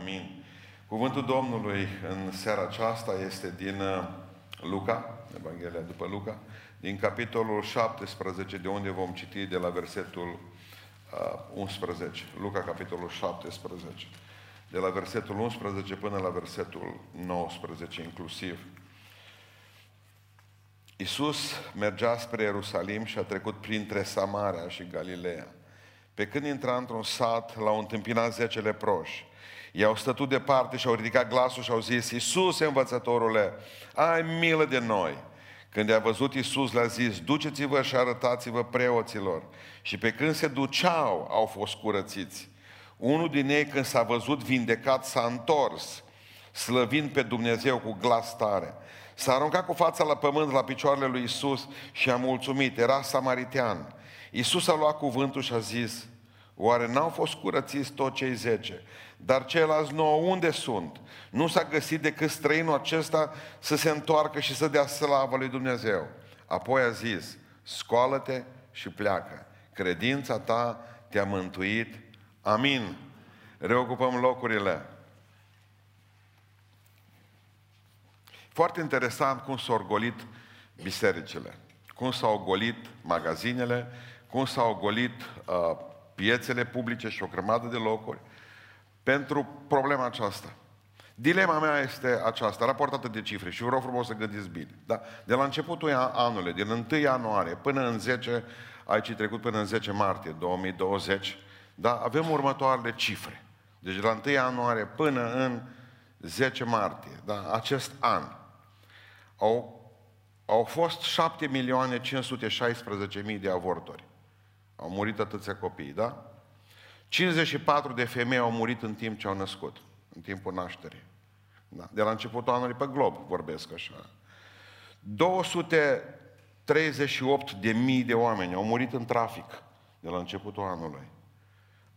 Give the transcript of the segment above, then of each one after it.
Amin. Cuvântul Domnului în seara aceasta este din uh, Luca, Evanghelia după Luca, din capitolul 17, de unde vom citi de la versetul 11. Uh, Luca, capitolul 17. De la versetul 11 până la versetul 19 inclusiv. Iisus mergea spre Ierusalim și a trecut printre Samaria și Galileea. Pe când intra într-un sat, l-au întâmpinat zece leproși. I-au stătut departe și au ridicat glasul și au zis, Iisus, învățătorule, ai milă de noi. Când i-a văzut Iisus, le-a zis, duceți-vă și arătați-vă preoților. Și pe când se duceau, au fost curățiți. Unul din ei, când s-a văzut vindecat, s-a întors, slăvind pe Dumnezeu cu glas tare. S-a aruncat cu fața la pământ la picioarele lui Isus și a mulțumit. Era samaritean. Isus a luat cuvântul și a zis, oare n-au fost curățiți tot cei zece? Dar ceilalți nouă unde sunt? Nu s-a găsit decât străinul acesta să se întoarcă și să dea slavă lui Dumnezeu. Apoi a zis, scoală-te și pleacă. Credința ta te-a mântuit. Amin. Reocupăm locurile. Foarte interesant cum s-au golit bisericile, cum s-au golit magazinele, cum s-au golit uh, piețele publice și o grămadă de locuri pentru problema aceasta. Dilema mea este aceasta, raportată de cifre și vreau frumos să gândiți bine. Da? De la începutul anului, din 1 ianuarie până în 10, aici trecut până în 10 martie 2020, da? avem următoarele cifre. Deci de la 1 ianuarie până în 10 martie, da? acest an, au, au fost 7 milioane 516 mii de avorturi. Au murit atâția copii, da? 54 de femei au murit în timp ce au născut, în timpul nașterii. Da? De la începutul anului pe glob vorbesc așa. 238 de mii de oameni au murit în trafic de la începutul anului.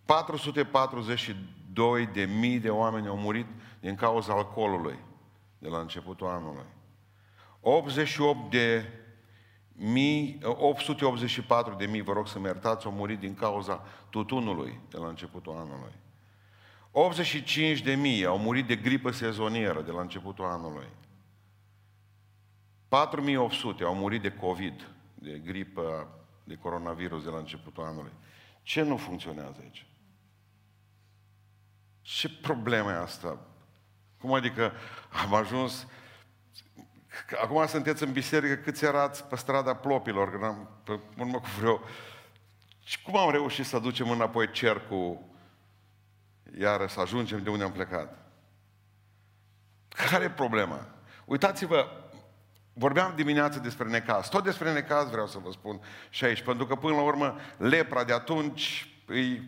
442 de mii de oameni au murit din cauza alcoolului de la începutul anului. 88 de 884 de mii, vă rog să-mi iertați, au murit din cauza tutunului de la începutul anului. 85 de mii au murit de gripă sezonieră de la începutul anului. 4800 au murit de COVID, de gripă, de coronavirus de la începutul anului. Ce nu funcționează aici? Ce problemă e asta? Cum adică am ajuns Acum sunteți în biserică, câți erați pe strada plopilor, când am, pe urmă cu vreo... Și cum am reușit să ducem înapoi cercul, iară să ajungem de unde am plecat? Care e problema? Uitați-vă, vorbeam dimineața despre necaz. Tot despre necaz vreau să vă spun și aici, pentru că până la urmă lepra de atunci e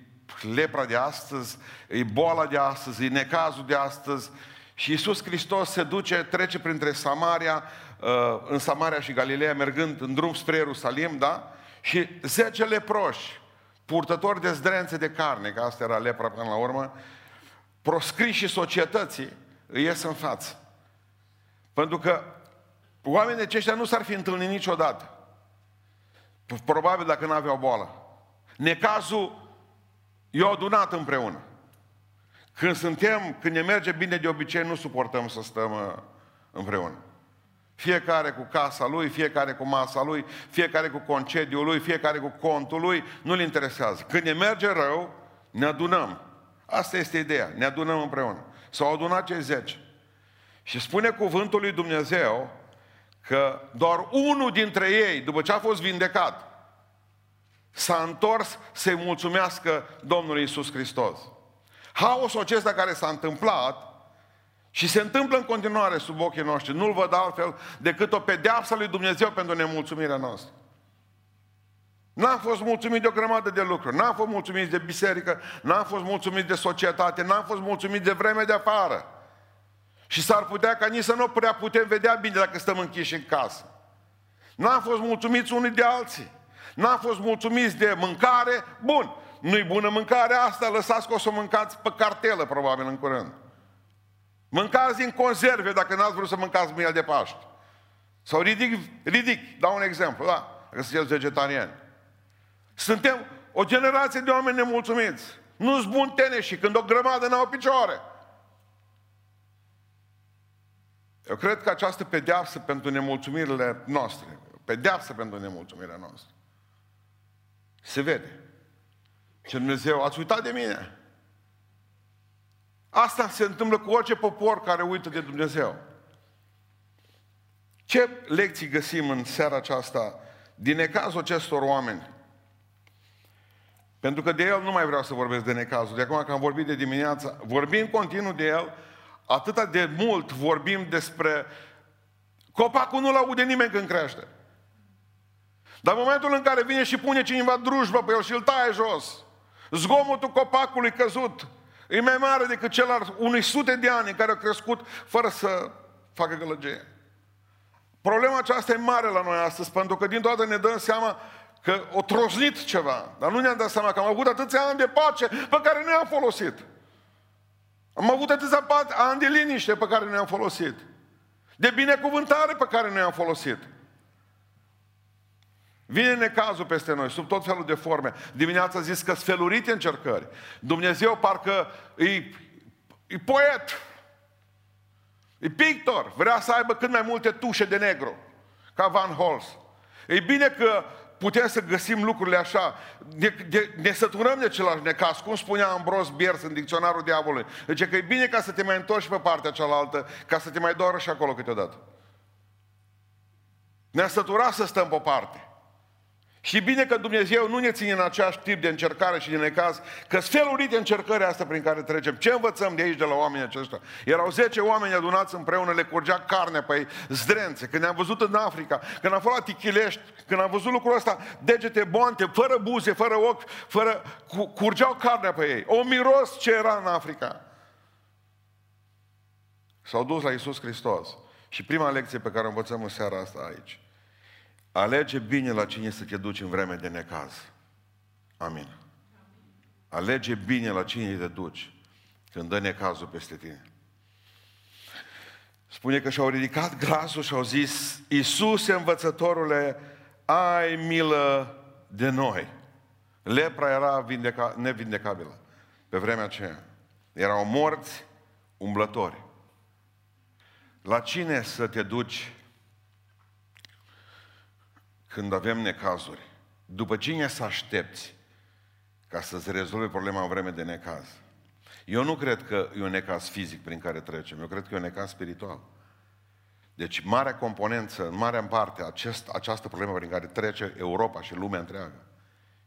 lepra de astăzi, e boala de astăzi, e necazul de astăzi, și Iisus Hristos se duce, trece printre Samaria, uh, în Samaria și Galileea, mergând în drum spre Ierusalim, da? Și zece leproși, purtători de zdrențe de carne, că asta era lepra până la urmă, proscriși societății, îi ies în față. Pentru că oamenii aceștia nu s-ar fi întâlnit niciodată. Probabil dacă nu aveau boală. Necazul i-a adunat împreună. Când suntem, când ne merge bine de obicei, nu suportăm să stăm uh, împreună. Fiecare cu casa lui, fiecare cu masa lui, fiecare cu concediul lui, fiecare cu contul lui, nu-l interesează. Când ne merge rău, ne adunăm. Asta este ideea, ne adunăm împreună. S-au adunat cei zece. Și spune cuvântul lui Dumnezeu că doar unul dintre ei, după ce a fost vindecat, s-a întors să-i mulțumească Domnului Isus Hristos. Haosul acesta care s-a întâmplat și se întâmplă în continuare sub ochii noștri, nu-l văd altfel decât o pedeapsă lui Dumnezeu pentru nemulțumirea noastră. N-am fost mulțumit de o grămadă de lucruri, n-am fost mulțumit de biserică, n-am fost mulțumit de societate, n-am fost mulțumit de vreme de afară. Și s-ar putea ca nici să nu prea putem vedea bine dacă stăm închiși în casă. N-am fost mulțumiți unii de alții. N-am fost mulțumiți de mâncare, bun. Nu-i bună mâncarea asta, lăsați că o să o mâncați pe cartelă, probabil, în curând. Mâncați din conserve dacă n-ați vrut să mâncați mâine de Paște. Sau ridic, ridic, dau un exemplu, da, dacă sunteți vegetariani. Suntem o generație de oameni nemulțumiți. Nu-s bun tene și când o grămadă n-au picioare. Eu cred că această pedeapsă pentru nemulțumirile noastre, pedeapsă pentru nemulțumirea noastră, se vede. Ce Dumnezeu, ați uitat de mine. Asta se întâmplă cu orice popor care uită de Dumnezeu. Ce lecții găsim în seara aceasta din necazul acestor oameni? Pentru că de el nu mai vreau să vorbesc de necazul. De acum că am vorbit de dimineață, vorbim continuu de el, atâta de mult vorbim despre copacul nu-l aude nimeni când crește. Dar în momentul în care vine și pune cineva drujbă pe el și îl taie jos, zgomotul copacului căzut e mai mare decât cel al unui sute de ani în care a crescut fără să facă gălăgie. Problema aceasta e mare la noi astăzi, pentru că din toată ne dăm seama că o troznit ceva. Dar nu ne-am dat seama că am avut atâția ani de pace pe care nu i-am folosit. Am avut atâția ani de liniște pe care nu i-am folosit. De binecuvântare pe care nu i-am folosit. Vine necazul peste noi, sub tot felul de forme. Dimineața a zis că sfelurite încercări. Dumnezeu parcă e, e poet, e pictor, vrea să aibă cât mai multe tușe de negru, ca Van Holz. E bine că putem să găsim lucrurile așa. Ne, de, ne săturăm de același necas, cum spunea Ambros Biers în dicționarul diavolului. Deci că e bine ca să te mai întorci pe partea cealaltă, ca să te mai doară și acolo câteodată. Ne-a săturat să stăm pe parte. Și bine că Dumnezeu nu ne ține în același tip de încercare și de necaz, că de încercările astea prin care trecem. Ce învățăm de aici de la oamenii aceștia? Erau 10 oameni adunați împreună, le curgea carne pe ei, zdrențe. Când ne-am văzut în Africa, când am fost la Tichilești, când am văzut lucrul ăsta, degete boante, fără buze, fără ochi, fără, cu, curgeau carnea pe ei. O miros ce era în Africa. S-au dus la Isus Hristos. Și prima lecție pe care o învățăm în seara asta aici. Alege bine la cine să te duci în vreme de necaz. Amin. Alege bine la cine te duci când dă necazul peste tine. Spune că și-au ridicat glasul și au zis, Iisuse învățătorule, ai milă de noi. Lepra era vindeca, nevindecabilă pe vremea aceea. Erau morți umblători. La cine să te duci când avem necazuri, după cine să aștepți ca să-ți rezolve problema în vreme de necaz? Eu nu cred că e un necaz fizic prin care trecem, eu cred că e un necaz spiritual. Deci marea componență, în marea parte, acest, această problemă prin care trece Europa și lumea întreagă,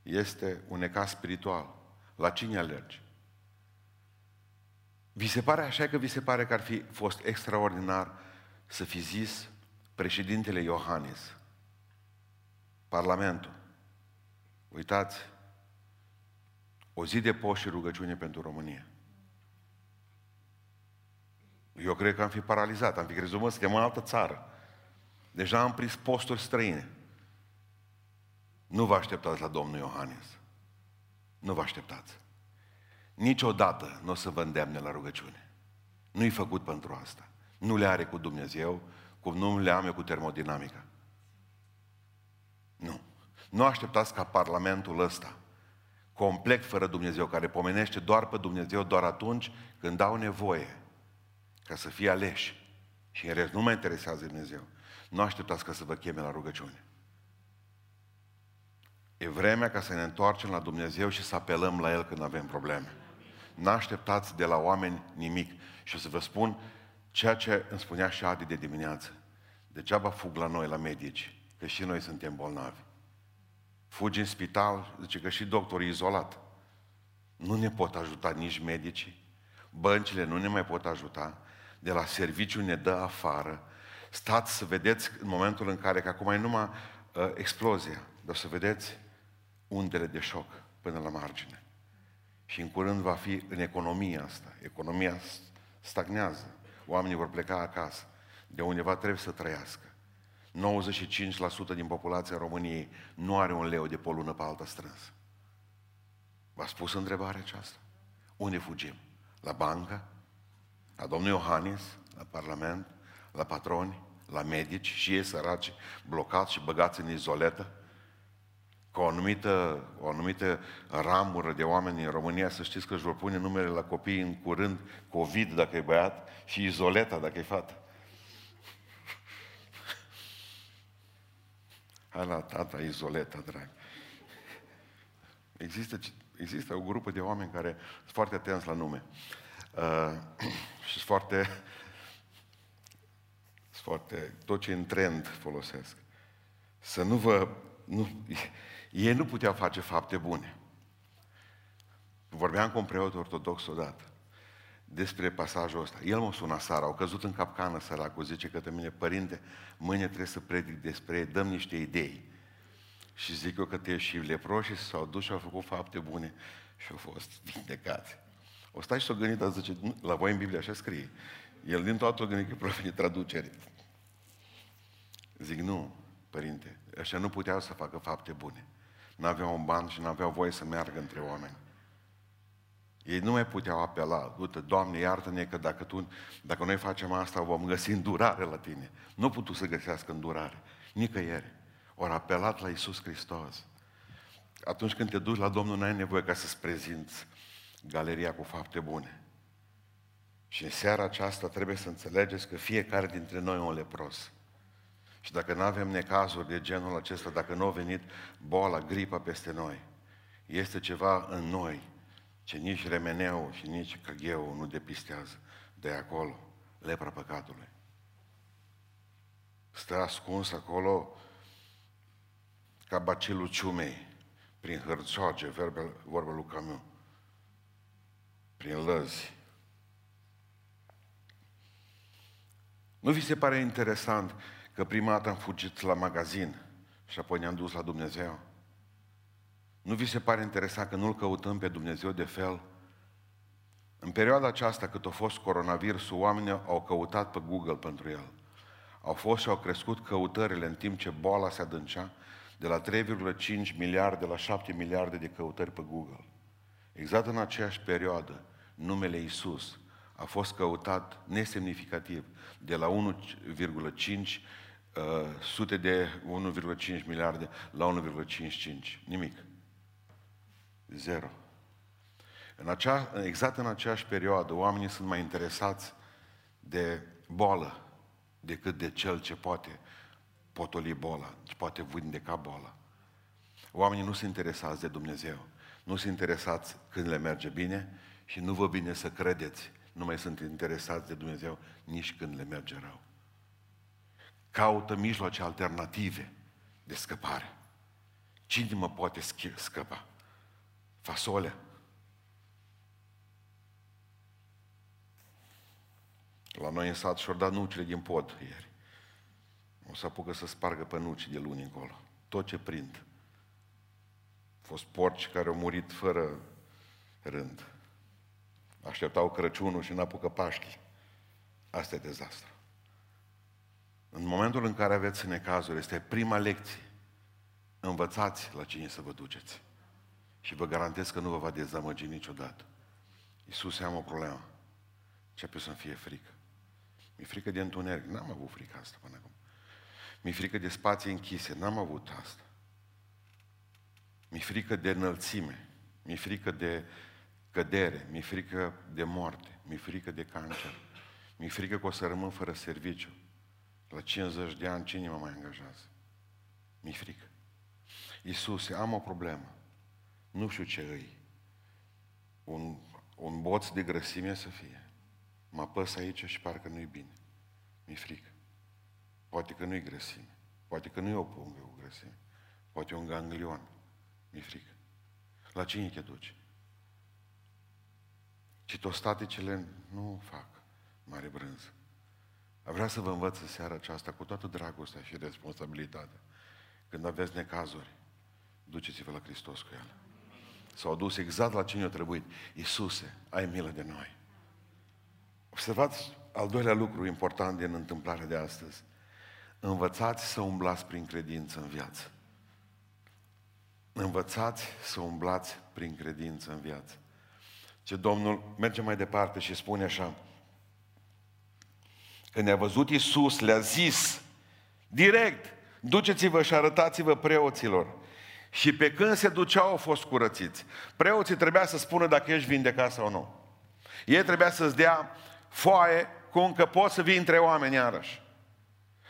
este un necaz spiritual. La cine alergi? Vi se pare așa că vi se pare că ar fi fost extraordinar să fi zis președintele Iohannis, Parlamentul. Uitați, o zi de post și rugăciune pentru România. Eu cred că am fi paralizat, am fi crezut, mă, suntem în altă țară. Deja am prins posturi străine. Nu vă așteptați la Domnul Iohannes. Nu vă așteptați. Niciodată nu o să vă îndemne la rugăciune. Nu-i făcut pentru asta. Nu le are cu Dumnezeu, cum nu le am eu cu termodinamica. Nu. Nu așteptați ca Parlamentul ăsta, complet fără Dumnezeu, care pomenește doar pe Dumnezeu doar atunci când dau nevoie ca să fie aleși și în rest nu mă interesează Dumnezeu. Nu așteptați ca să vă cheme la rugăciune. E vremea ca să ne întoarcem la Dumnezeu și să apelăm la El când avem probleme. Nu așteptați de la oameni nimic. Și o să vă spun ceea ce îmi spunea și Adi de dimineață. Degeaba fug la noi, la medici că și noi suntem bolnavi. Fugi în spital, zice că și doctorii izolat. Nu ne pot ajuta nici medicii, băncile nu ne mai pot ajuta, de la serviciu ne dă afară. Stați să vedeți în momentul în care, că acum e numai uh, explozia, dar să vedeți undele de șoc până la margine. Și în curând va fi în economia asta. Economia stagnează. Oamenii vor pleca acasă. De undeva trebuie să trăiască. 95% din populația României nu are un leu de pe o lună pe alta strâns. V-a spus întrebarea aceasta? Unde fugim? La bancă? La domnul Iohannis? La Parlament? La patroni? La medici? Și ei săraci, blocați și băgați în izoletă? Cu o anumită, o anumită ramură de oameni în România, să știți că își vor pune numele la copii în curând, COVID dacă e băiat și izoleta dacă e fată. Hai la tata izoleta, drag. Există, există o grupă de oameni care sunt foarte atenți la nume. Uh, și sunt foarte, sunt foarte, tot ce în trend folosesc. Să nu vă, nu, ei nu puteau face fapte bune. Vorbeam cu un preot ortodox odată despre pasajul ăsta. El mă sună seara, au căzut în capcană săracul, zice către mine, părinte, mâine trebuie să predic despre ei, dăm niște idei. Și zic eu că te și leproși s-au dus și au făcut fapte bune și au fost vindecați. O stai și s-o gândit, dar zice, la voi în Biblie așa scrie. El din toată o gândit că provine traducere. Zic, nu, părinte, așa nu puteau să facă fapte bune. N-aveau un ban și n-aveau voie să meargă între oameni. Ei nu mai puteau apela, uite, Doamne, iartă-ne că dacă, tu, dacă noi facem asta, vom găsi îndurare la tine. Nu putu să găsească îndurare, nicăieri. Ori apelat la Isus Hristos. Atunci când te duci la Domnul, n-ai nevoie ca să-ți prezinți galeria cu fapte bune. Și în seara aceasta trebuie să înțelegeți că fiecare dintre noi e un lepros. Și dacă nu avem necazuri de genul acesta, dacă nu a venit boala, gripa peste noi, este ceva în noi ce nici remeneu și nici căgheu nu depistează de acolo, lepra păcatului. Stă ascuns acolo ca bacilul ciumei, prin hărțoage, vorba lui Camus, prin lăzi. Nu vi se pare interesant că prima dată am fugit la magazin și apoi ne-am dus la Dumnezeu? Nu vi se pare interesant că nu-L căutăm pe Dumnezeu de fel? În perioada aceasta, cât a fost coronavirusul, oamenii au căutat pe Google pentru el. Au fost și au crescut căutările în timp ce boala se adâncea de la 3,5 miliarde la 7 miliarde de căutări pe Google. Exact în aceeași perioadă, numele Isus a fost căutat nesemnificativ de la 1,5 uh, sute de 1,5 miliarde la 1,55. Nimic. Zero. În acea, exact în aceeași perioadă, oamenii sunt mai interesați de boală decât de cel ce poate potoli boala, ce poate vindeca boala. Oamenii nu sunt interesați de Dumnezeu. Nu sunt interesați când le merge bine și nu vă bine să credeți. Nu mai sunt interesați de Dumnezeu nici când le merge rău. Caută mijloace alternative de scăpare. Cine mă poate scăpa? Fasole. La noi în sat și-au dat nucile din pod ieri. O să apucă să spargă pe nuci de luni încolo. Tot ce prind. Au fost porci care au murit fără rând. Așteptau Crăciunul și n-apucă Paștii. Asta e dezastru. În momentul în care aveți necazuri, este prima lecție. Învățați la cine să vă duceți. Și vă garantez că nu vă va dezamăgi niciodată. Iisus, am o problemă. Începe să-mi fie frică. Mi-e frică de întuneric. N-am avut frică asta până acum. Mi-e frică de spații închise. N-am avut asta. Mi-e frică de înălțime. Mi-e frică de cădere. Mi-e frică de moarte. Mi-e frică de cancer. Mi-e frică că o să rămân fără serviciu. La 50 de ani, cine mă mai angajează? Mi-e frică. Iisuse, am o problemă nu știu ce îi, un, un boț de grăsime să fie. Mă apăs aici și parcă nu-i bine. Mi-e frică. Poate că nu-i grăsime. Poate că nu-i o pungă cu grăsime. Poate un ganglion. Mi-e frică. La cine te duci? Citostaticele nu fac mare brânză. Vreau să vă învăț în seara aceasta cu toată dragostea și responsabilitatea. Când aveți necazuri, duceți-vă la Hristos cu ele. S-au dus exact la cine a trebuit. Iisuse, ai milă de noi. Observați al doilea lucru important din întâmplarea de astăzi. Învățați să umblați prin credință în viață. Învățați să umblați prin credință în viață. Ce Domnul merge mai departe și spune așa, când ne-a văzut Iisus, le-a zis direct, duceți-vă și arătați-vă preoților și pe când se duceau au fost curățiți. Preoții trebuia să spună dacă ești vindecat sau nu. Ei trebuia să-ți dea foaie cu încă poți să vii între oameni iarăși.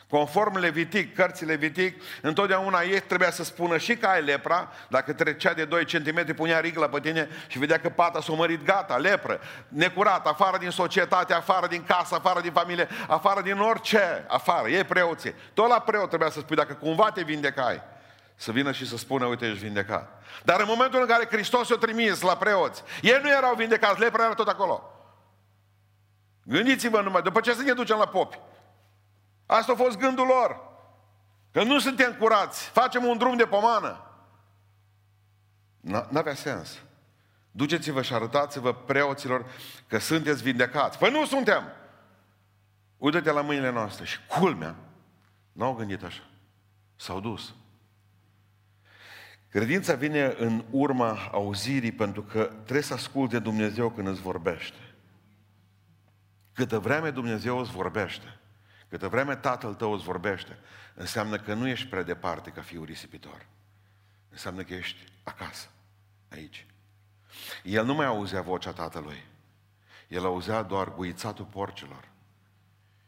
Conform Levitic, cărții Levitic, întotdeauna ei trebuia să spună și că ai lepra, dacă trecea de 2 cm, punea riglă pe tine și vedea că pata s-a mărit, gata, lepră, necurat, afară din societate, afară din casă, afară din familie, afară din orice, afară, ei preoții. Tot la preot trebuia să spui, dacă cumva te vindecai, să vină și să spună, uite, ești vindecat. Dar în momentul în care Hristos i-a trimis la preoți, ei nu erau vindecați, lepra era tot acolo. Gândiți-vă numai, după ce să ne ducem la popi. Asta a fost gândul lor. Că nu suntem curați, facem un drum de pomană. N-avea sens. Duceți-vă și arătați-vă preoților că sunteți vindecați. Păi nu suntem! Uită-te la mâinile noastre. Și culmea, n-au gândit așa. S-au dus. Credința vine în urma auzirii pentru că trebuie să asculte Dumnezeu când îți vorbește. Câtă vreme Dumnezeu îți vorbește, câtă vreme Tatăl tău îți vorbește, înseamnă că nu ești prea departe ca fiul risipitor. Înseamnă că ești acasă, aici. El nu mai auzea vocea tatălui. El auzea doar guițatul porcilor.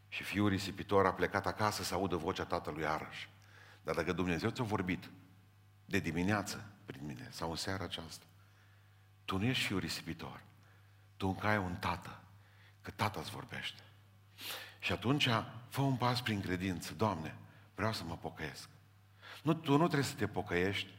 Și fiul risipitor a plecat acasă să audă vocea tatălui arăși. Dar dacă Dumnezeu ți-a vorbit de dimineață prin mine sau în seara aceasta, tu nu ești fiul risipitor. Tu încă ai un tată, că tata îți vorbește. Și atunci fă un pas prin credință. Doamne, vreau să mă pocăiesc. Nu, tu nu trebuie să te pocăiești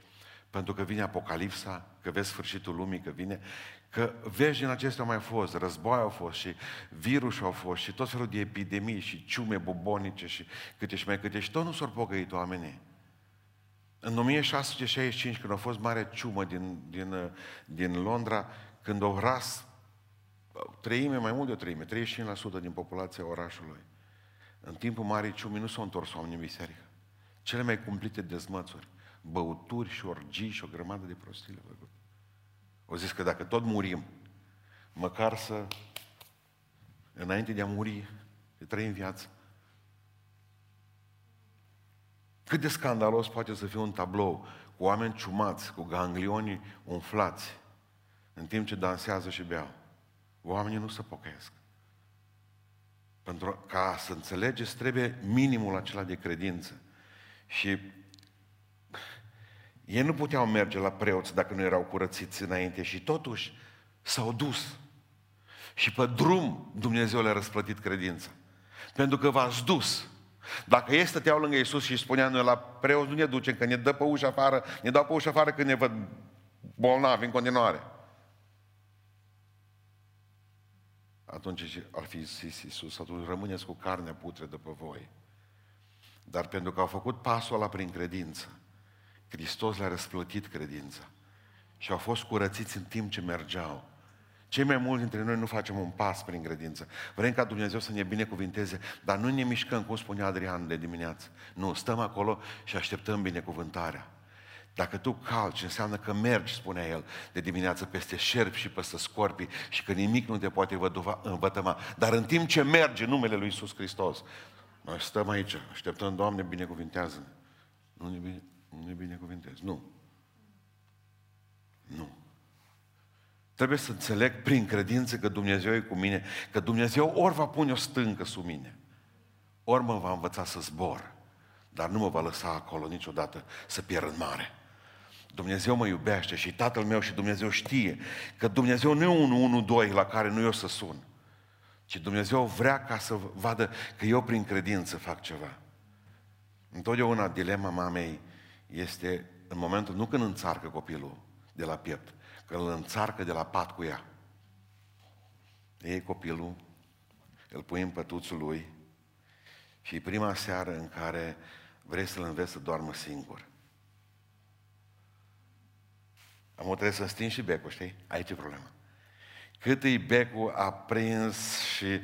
pentru că vine Apocalipsa, că vezi sfârșitul lumii, că vine, că vezi din acestea au mai fost, război au fost și virus au fost și tot felul de epidemii și ciume bubonice și câte și mai câte și tot nu s-au pocăit oamenii. În 1665, când a fost mare ciumă din, din, din Londra, când au ras treime, mai mult de o treime, 35% din populația orașului, în timpul Marii Ciumi nu s-au întors oamenii în biserică. Cele mai cumplite dezmățuri, băuturi și orgii și o grămadă de prostii le făcut. O zis că dacă tot murim, măcar să, înainte de a muri, de trăi în viață, cât de scandalos poate să fie un tablou cu oameni ciumați, cu ganglionii umflați, în timp ce dansează și beau. Oamenii nu se pocăiesc. Pentru ca să înțelegeți, trebuie minimul acela de credință. Și ei nu puteau merge la preoți dacă nu erau curățiți înainte și totuși s-au dus. Și pe drum Dumnezeu le-a răsplătit credința. Pentru că v-ați dus. Dacă ei stăteau lângă Iisus și spunea noi la preoți nu ne ducem, că ne dă pe ușa afară, ne dau pe ușa afară când ne văd bolnavi în continuare. Atunci ar fi zis Iisus, atunci rămâneți cu carnea putredă pe voi. Dar pentru că au făcut pasul ăla prin credință, Hristos le-a răsplătit credința. Și au fost curățiți în timp ce mergeau. Cei mai mulți dintre noi nu facem un pas prin credință. Vrem ca Dumnezeu să ne binecuvinteze, dar nu ne mișcăm, cum spunea Adrian de dimineață. Nu, stăm acolo și așteptăm binecuvântarea. Dacă tu calci, înseamnă că mergi, spunea el, de dimineață peste șerpi și peste scorpii și că nimic nu te poate învătăma. Dar în timp ce merge numele lui Iisus Hristos, noi stăm aici, așteptăm, Doamne, binecuvintează-ne. Nu ne, bine, nu ne binecuvintezi. Nu. Nu. Trebuie să înțeleg prin credință că Dumnezeu e cu mine, că Dumnezeu ori va pune o stâncă sub mine, ori mă va învăța să zbor, dar nu mă va lăsa acolo niciodată să pierd în mare. Dumnezeu mă iubește și Tatăl meu și Dumnezeu știe că Dumnezeu nu e un 1 2 la care nu eu să sun, ci Dumnezeu vrea ca să vadă că eu prin credință fac ceva. Întotdeauna dilema mamei este în momentul, nu când înțarcă copilul de la piept, când îl înțarcă de la pat cu ea. Ei copilul, îl pui în pătuțul lui și e prima seară în care vrei să-l înveți să doarmă singur. Am trebuie să stingi și becul, știi? Aici e problema. Cât e becul aprins și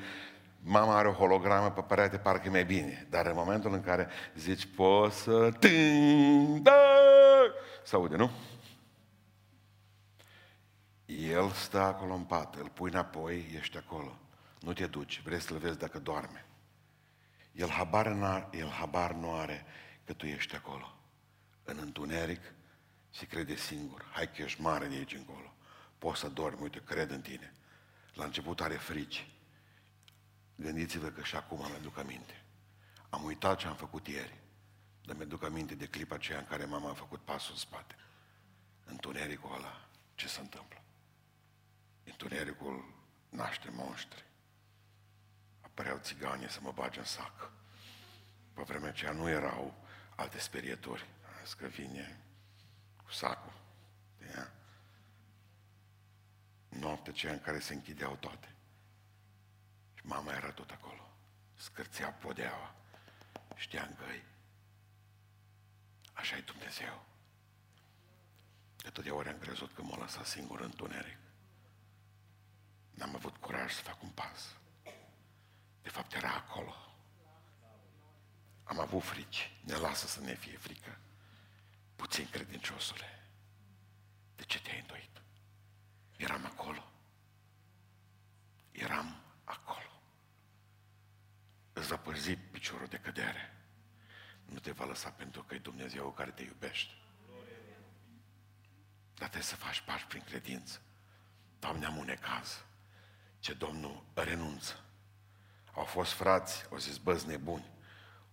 mama are o hologramă pe perete, parcă e mai bine. Dar în momentul în care zici, poți să... Ting, da! Se aude, nu? El stă acolo în pat, îl pui înapoi, ești acolo. Nu te duci, vrei să-l vezi dacă doarme. El habar, el habar nu are că tu ești acolo. În întuneric și crede singur. Hai că ești mare de aici încolo. Poți să dormi, uite, cred în tine. La început are frici. Gândiți-vă că și acum îmi aduc aminte. Am uitat ce am făcut ieri. Dar mi-aduc aminte de clipa aceea în care mama a făcut pasul în spate. Întunericul ăla, ce se întâmplă? Întunericul naște monștri. Apăreau țiganii să mă bage în sac. Pe vremea aceea nu erau alte sperieturi. Am că vine cu sacul. Ia? Noaptea aceea în care se închideau toate. Și mama era tot acolo. Scârțea podeaua. Știa găi. Așa e Dumnezeu. De totdeauna am crezut că m-a lăsat singur în întuneric. N-am avut curaj să fac un pas. De fapt era acolo. Am avut frici. Ne lasă să ne fie frică. Puțin credinciosule. De ce te-ai îndoit? Eram acolo. Eram acolo. Îți va păzi piciorul de cădere. Nu te va lăsa pentru că e Dumnezeu care te iubește. Dar trebuie să faci pași prin credință. Doamne, am un necaz. Ce Domnul renunță. Au fost frați, au zis, băzi nebuni.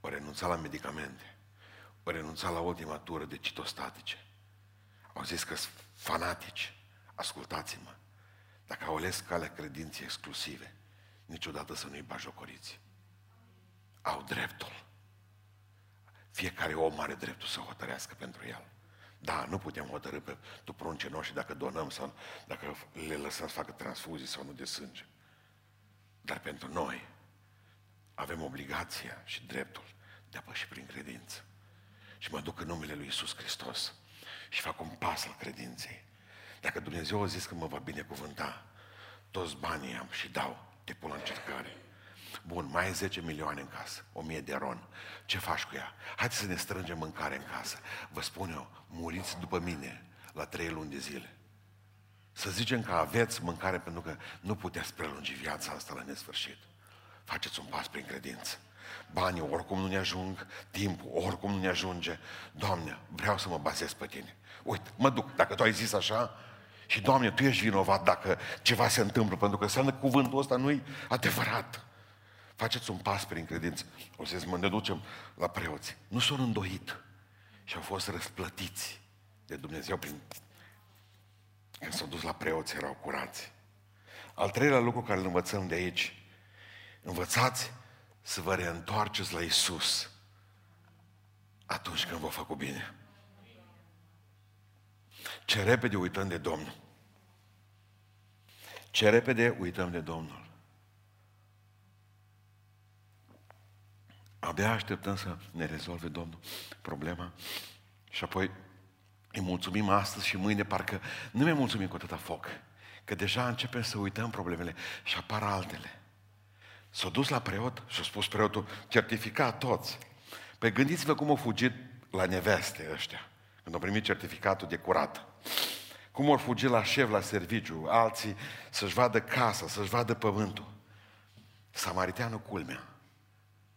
Au renunțat la medicamente. Au renunțat la ultima tură de citostatice. Au zis că sunt fanatici. Ascultați-mă. Dacă au ales calea credinței exclusive, niciodată să nu-i bajocoriți. Au dreptul. Fiecare om are dreptul să hotărească pentru el. Da, nu putem hotărâ pe tu prunce noștri dacă donăm sau dacă le lăsăm să facă transfuzii sau nu de sânge. Dar pentru noi avem obligația și dreptul de a păși prin credință. Și mă duc în numele Lui Isus Hristos și fac un pas al credinței. Dacă Dumnezeu a zis că mă va binecuvânta, toți banii am și dau, te pun la încercare. Bun, mai ai 10 milioane în casă, 1000 de ron. Ce faci cu ea? Haideți să ne strângem mâncare în casă. Vă spun eu, muriți după mine la 3 luni de zile. Să zicem că aveți mâncare pentru că nu puteți prelungi viața asta la nesfârșit. Faceți un pas prin credință. Banii oricum nu ne ajung, timpul oricum nu ne ajunge. Doamne, vreau să mă bazez pe Tine. Uite, mă duc, dacă Tu ai zis așa, și Doamne, Tu ești vinovat dacă ceva se întâmplă, pentru că înseamnă că cuvântul ăsta nu-i adevărat. Faceți un pas prin credință. O să mă ne ducem la preoți. Nu s-au îndoit și au fost răsplătiți de Dumnezeu prin... Când s-au dus la preoți, erau curați. Al treilea lucru care îl învățăm de aici, învățați să vă reîntoarceți la Isus atunci când vă făcut bine. Ce repede uităm de Domnul. Ce repede uităm de Domnul. Abia așteptăm să ne rezolve Domnul problema și apoi îi mulțumim astăzi și mâine parcă nu ne mulțumim cu atâta foc. Că deja începem să uităm problemele și apar altele. S-a dus la preot și a spus preotul, certificat toți. Păi gândiți-vă cum au fugit la neveste ăștia, când au primit certificatul de curat. Cum au fugit la șef, la serviciu, alții să-și vadă casa, să-și vadă pământul. Samariteanul culmea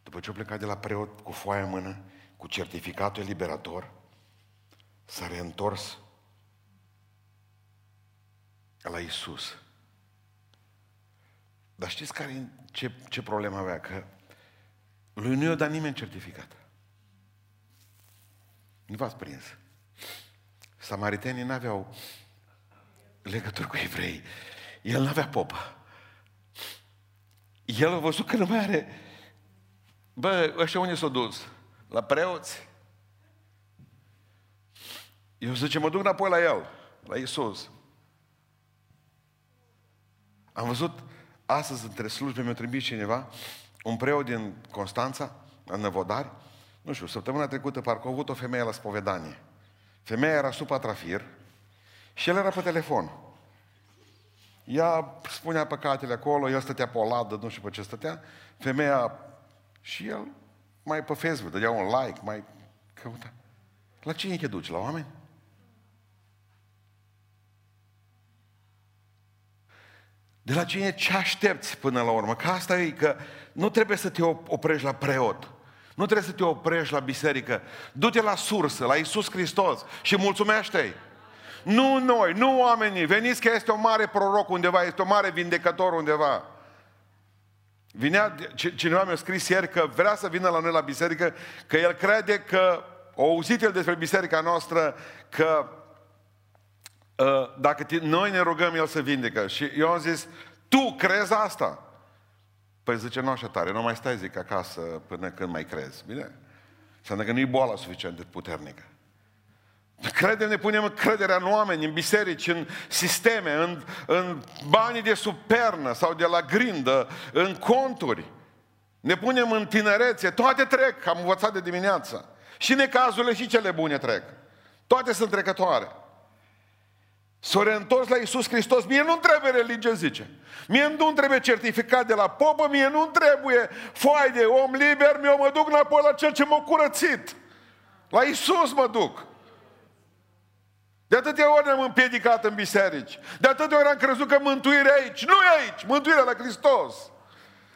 după ce a plecat de la preot cu foaia în mână, cu certificatul eliberator, s-a reîntors la Isus. Dar știți care, ce, ce problemă avea? Că lui nu i-a dat nimeni certificat. Nu v-ați prins. Samaritenii n-aveau legături cu evrei. El n-avea popă. El a văzut că nu mai are Bă, ăștia unde s-au dus? La preoți? Eu zice, mă duc înapoi la el, la Iisus. Am văzut astăzi între slujbe mi-a trimis cineva, un preot din Constanța, în Năvodari, nu știu, săptămâna trecută parcă a avut o femeie la spovedanie. Femeia era sub atrafir și el era pe telefon. Ea spunea păcatele acolo, el stătea pe o ladă, nu știu pe ce stătea. Femeia și el mai pe Facebook dădea un like, mai căuta. La cine te duci? La oameni? De la cine ce aștepți până la urmă? Că asta e că nu trebuie să te oprești la preot. Nu trebuie să te oprești la biserică. Du-te la sursă, la Isus Hristos și mulțumește-i. Nu noi, nu oamenii. Veniți că este o mare proroc undeva, este o mare vindecător undeva. Vinea, cineva mi-a scris ieri că vrea să vină la noi la biserică, că el crede că, o auzit el despre biserica noastră, că uh, dacă noi ne rugăm, el să vindecă. Și eu am zis, tu crezi asta? Păi zice, nu așa tare, nu mai stai, zic, acasă până când mai crezi. Bine? Înseamnă că nu e boala suficient de puternică. Credem, ne punem crederea în oameni, în biserici, în sisteme, în, în banii de supernă sau de la grindă, în conturi. Ne punem în tinerețe, toate trec, am învățat de dimineață. Și necazurile și cele bune trec. Toate sunt trecătoare. S-o reîntors la Iisus Hristos. Mie nu trebuie religie, zice. Mie nu trebuie certificat de la popă, mie nu trebuie foaie de om liber, eu mă duc înapoi la cel ce m-a curățit. La Iisus mă duc. De atâtea ori ne-am împiedicat în biserici. De atâtea ori am crezut că mântuirea aici. Nu e aici, mântuirea la Hristos.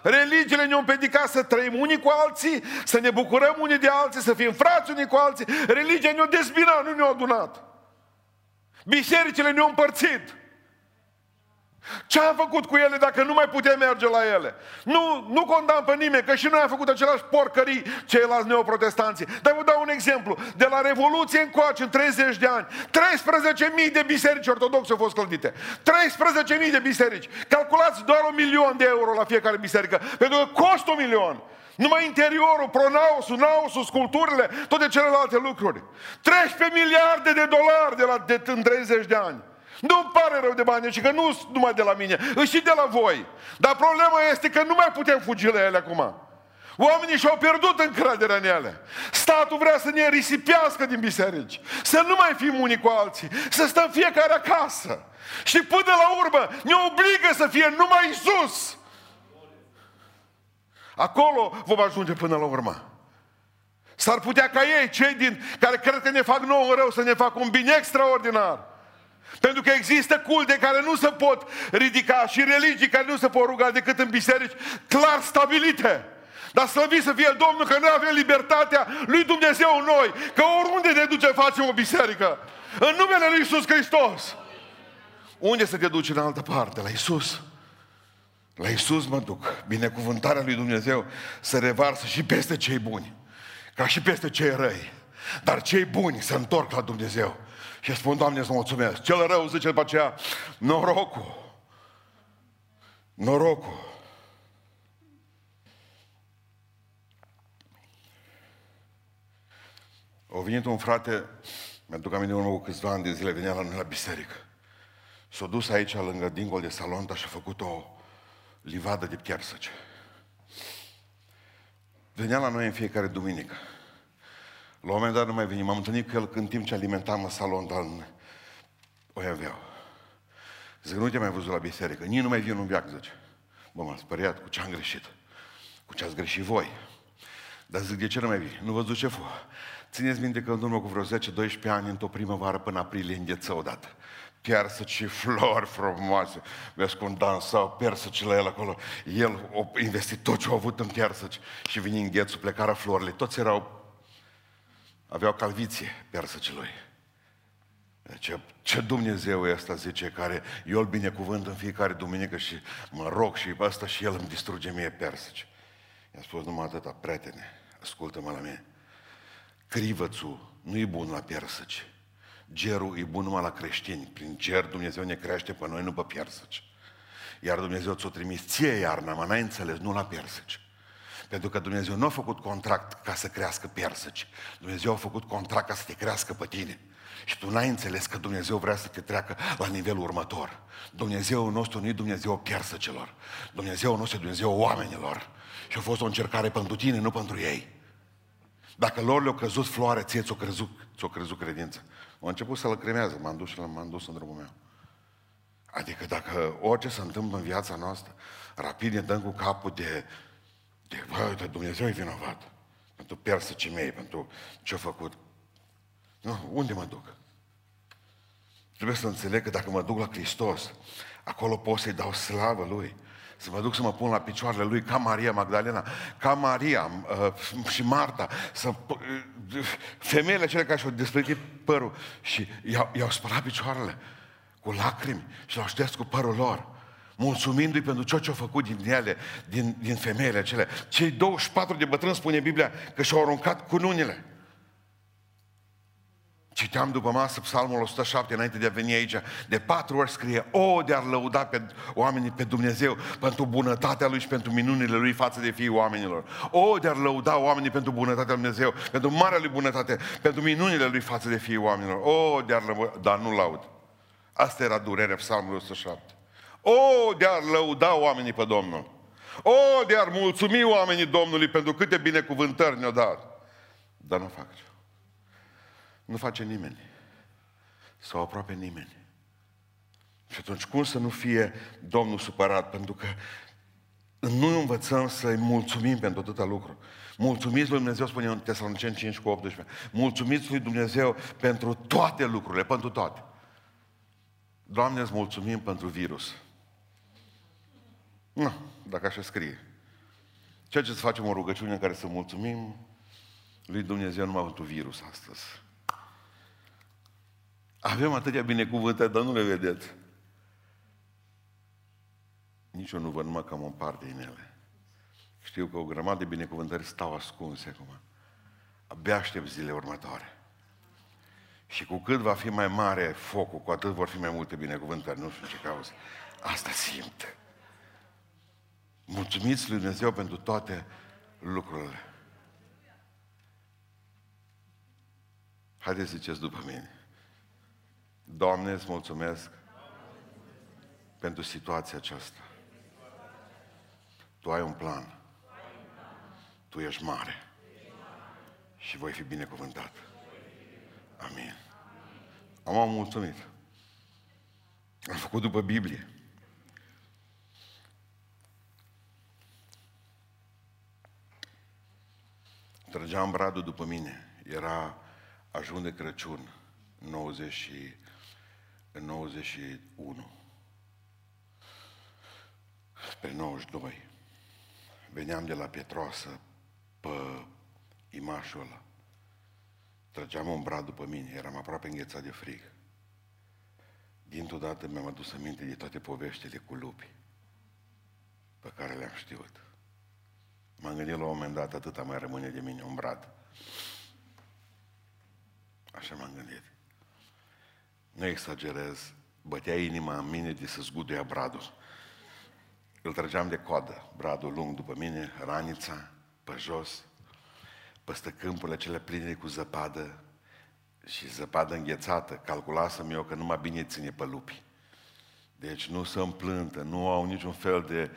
Religiile ne-au împiedicat să trăim unii cu alții, să ne bucurăm unii de alții, să fim frați unii cu alții. Religia ne-a dezbinat, nu ne-a adunat. Bisericile ne-au împărțit. Ce am făcut cu ele dacă nu mai putem merge la ele? Nu, nu condamn pe nimeni, că și noi am făcut același porcării ceilalți neoprotestanții. Dar vă dau un exemplu. De la Revoluție încoace, în 30 de ani, 13.000 de biserici ortodoxe au fost clădite. 13.000 de biserici. Calculați doar un milion de euro la fiecare biserică, pentru că costă un milion. Numai interiorul, pronausul, nausul, sculpturile, toate celelalte lucruri. 13 miliarde de dolari de la, de, în 30 de ani. Nu-mi pare rău de bani, și că nu numai de la mine, și de la voi. Dar problema este că nu mai putem fugi la ele acum. Oamenii și-au pierdut încrederea în ele. Statul vrea să ne risipească din biserici. Să nu mai fim unii cu alții. Să stăm fiecare acasă. Și până la urmă ne obligă să fie numai Isus. Acolo vom ajunge până la urmă. S-ar putea ca ei, cei din care cred că ne fac nouă rău, să ne facă un bine extraordinar. Pentru că există culte care nu se pot ridica și religii care nu se pot ruga decât în biserici clar stabilite. Dar slăvit să fie Domnul că noi avem libertatea lui Dumnezeu în noi. Că oriunde ne duce facem o biserică. În numele lui Isus Hristos. Unde să te duci în altă parte? La Isus. La Isus mă duc. Binecuvântarea lui Dumnezeu să revarsă și peste cei buni. Ca și peste cei răi. Dar cei buni se întorc la Dumnezeu. Și spun, Doamne, să mulțumesc. Cel rău zice după aceea, norocul. Norocul. O venit un frate, mi-aduc aminte urmă cu câțiva ani de zile, venea la noi la biserică. S-a dus aici, lângă dingol de salonta și a făcut o livadă de chersăce. Venea la noi în fiecare duminică. La un moment dat nu mai veni. M-am întâlnit cu el în timp ce alimentam în salon, dar o aveau. Zic, nu te mai văzut la biserică. Nici nu mai vin un viac, zice. Bă, m-am speriat cu ce am greșit. Cu ce ați greșit voi. Dar zic, de ce nu mai vii? Nu văzut ce fu. Țineți minte că în urmă cu vreo 10-12 ani, într-o primăvară până aprilie, îngheță odată. și flori frumoase. Vezi cum dansau persăci la el acolo. El a investit tot ce a avut în piersăci și vine înghețul, plecară florile. Toți erau aveau calviție persăcelui. Ce, ce Dumnezeu e ăsta, zice, care eu îl binecuvânt în fiecare duminică și mă rog și ăsta și el îmi distruge mie persăci. I-am spus numai atâta, prietene, ascultă-mă la mine. Crivățul nu e bun la persăci. Gerul e bun numai la creștini. Prin ger Dumnezeu ne crește pe noi, nu pe persăci. Iar Dumnezeu ți-o trimis ție iarna, mă n-ai înțeles, nu la persăci. Pentru că Dumnezeu nu a făcut contract ca să crească persăci. Dumnezeu a făcut contract ca să te crească pe tine. Și tu n-ai înțeles că Dumnezeu vrea să te treacă la nivelul următor. Dumnezeu nostru nu e Dumnezeu piersăcelor. Dumnezeu nostru e Dumnezeu oamenilor. Și a fost o încercare pentru tine, nu pentru ei. Dacă lor le-a căzut floare, ție ți-o crezut, ți-o crezut credință. Au început să-l cremează, m-am dus și m-am dus în drumul meu. Adică dacă orice se întâmplă în viața noastră, rapid ne dăm cu capul de de, bă, uite, Dumnezeu e vinovat pentru persăcii mei, pentru ce-a făcut. Nu, unde mă duc? Trebuie să înțeleg că dacă mă duc la Hristos, acolo pot să-i dau slavă Lui. Să mă duc să mă pun la picioarele Lui ca Maria Magdalena, ca Maria uh, și Marta, să, uh, femeile cele care și-au despărțit părul și i-au, i-au spălat picioarele cu lacrimi și l-au șters cu părul lor. Mulțumindu-i pentru ceea ce au făcut din ele, din, din femeile acelea. Cei 24 de bătrâni, spune Biblia, că și-au aruncat cununile. Citeam după masă psalmul 107 înainte de a veni aici. De patru ori scrie, o, de a lăuda pe oamenii pe Dumnezeu pentru bunătatea Lui și pentru minunile Lui față de fiii oamenilor. O, de a lăuda oamenii pentru bunătatea Lui Dumnezeu, pentru marea Lui bunătate, pentru minunile Lui față de fiii oamenilor. O, de a lăuda, dar nu laud. Asta era durerea psalmului 107. O, de a lăuda oamenii pe Domnul. O, de a mulțumi oamenii Domnului pentru câte binecuvântări ne-au dat. Dar nu fac ce. Nu face nimeni. Sau aproape nimeni. Și atunci cum să nu fie Domnul supărat? Pentru că nu învățăm să-i mulțumim pentru atâta lucru. Mulțumiți lui Dumnezeu, spune în Tesaloniceni 5 cu 18. Mulțumiți lui Dumnezeu pentru toate lucrurile, pentru toate. Doamne, îți mulțumim pentru virus. Nu, dacă așa scrie. Ceea ce să facem o rugăciune în care să mulțumim lui Dumnezeu numai pentru virus astăzi. Avem atâtea binecuvântări, dar nu le vedeți. Nici eu nu văd numai cam o parte din ele. Știu că o grămadă de binecuvântări stau ascunse acum. Abia aștept zilele următoare. Și cu cât va fi mai mare focul, cu atât vor fi mai multe binecuvântări. Nu știu ce cauză. Asta simt. Mulțumiți lui Dumnezeu pentru toate lucrurile. Haideți să ziceți după mine. Doamne, îți mulțumesc pentru situația aceasta. Tu ai un plan. Tu ești mare. Și voi fi binecuvântat. Amin. Am, am mulțumit. Am făcut după Biblie. Trăgeam bradul după mine. Era ajun de Crăciun, 90 în 91. Spre 92. Veneam de la Petroasă pe imașul ăla. Trăgeam un brad după mine, eram aproape înghețat de frig. Dintr-o dată mi-am adus aminte de toate poveștile cu lupi pe care le-am știut. M-am gândit la un moment dat, atâta mai rămâne de mine un brad. Așa m-am gândit. Nu exagerez, bătea inima în mine de să zguduia bradul. Îl trăgeam de coadă, bradul lung după mine, ranița, pe jos, peste câmpurile cele pline cu zăpadă și zăpadă înghețată. Calculasem eu că numai bine ține pe lupi. Deci nu se împlântă, nu au niciun fel de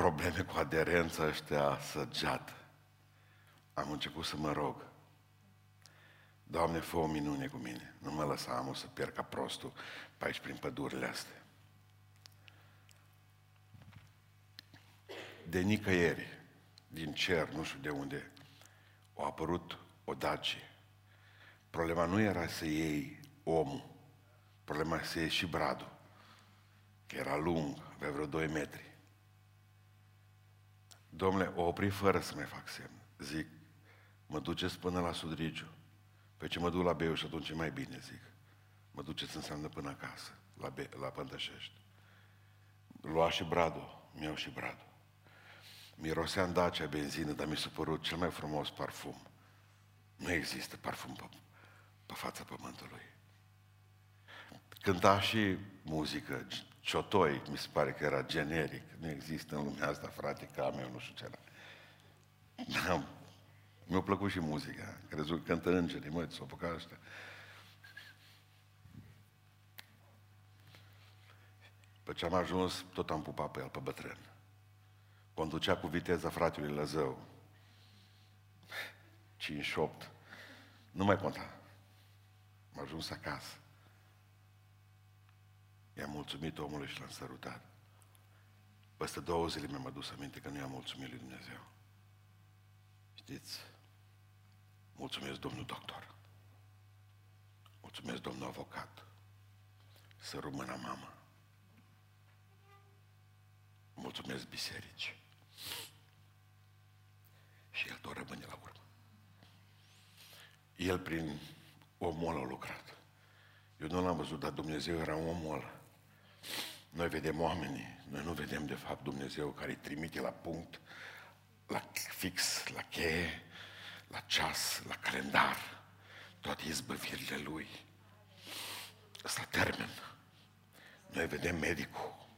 probleme cu aderența ăștia săgeată. Am început să mă rog. Doamne, fă o minune cu mine. Nu mă lăsa amul să pierd ca prostul pe aici prin pădurile astea. De nicăieri, din cer, nu știu de unde, a apărut o dacie. Problema nu era să iei omul, problema era să iei și bradul, că era lung, avea vreo 2 metri. Domnule, o opri fără să mai fac semn. Zic, mă duceți până la Sudrigiu. Pe ce mă duc la Beiuș și atunci e mai bine, zic. Mă duceți înseamnă până acasă, la, Be- la Pântășești. Lua și bradul, mi-au și bradul. Mirosea în Dacia benzină, dar mi s-a părut cel mai frumos parfum. Nu există parfum pe, pe fața pământului. Cânta și muzică, ciotoi, mi se pare că era generic. Nu există în lumea asta, frate, ca meu, nu știu ce era. Da, mi-a plăcut și muzica. Crezut că cântă îngerii, măi, s-au apucat ăștia. Pe ce am ajuns, tot am pupat pe el, pe bătrân. Conducea cu viteza fratelui Lăzău. 5-8. Nu mai conta. Am ajuns acasă. I-am mulțumit omului și l-am sărutat. Peste două zile mi-am adus aminte că nu i-am mulțumit lui Dumnezeu. Știți? Mulțumesc, domnul doctor. Mulțumesc, domnul avocat. Să rămână mama. Mulțumesc biserici. Și el tot rămâne la urmă. El prin omul a lucrat. Eu nu l-am văzut, dar Dumnezeu era omul ăla. Noi vedem oamenii, noi nu vedem de fapt Dumnezeu care îi trimite la punct, la fix, la cheie, la ceas, la calendar, toate izbăvirile Lui. Ăsta termen. Noi vedem medicul.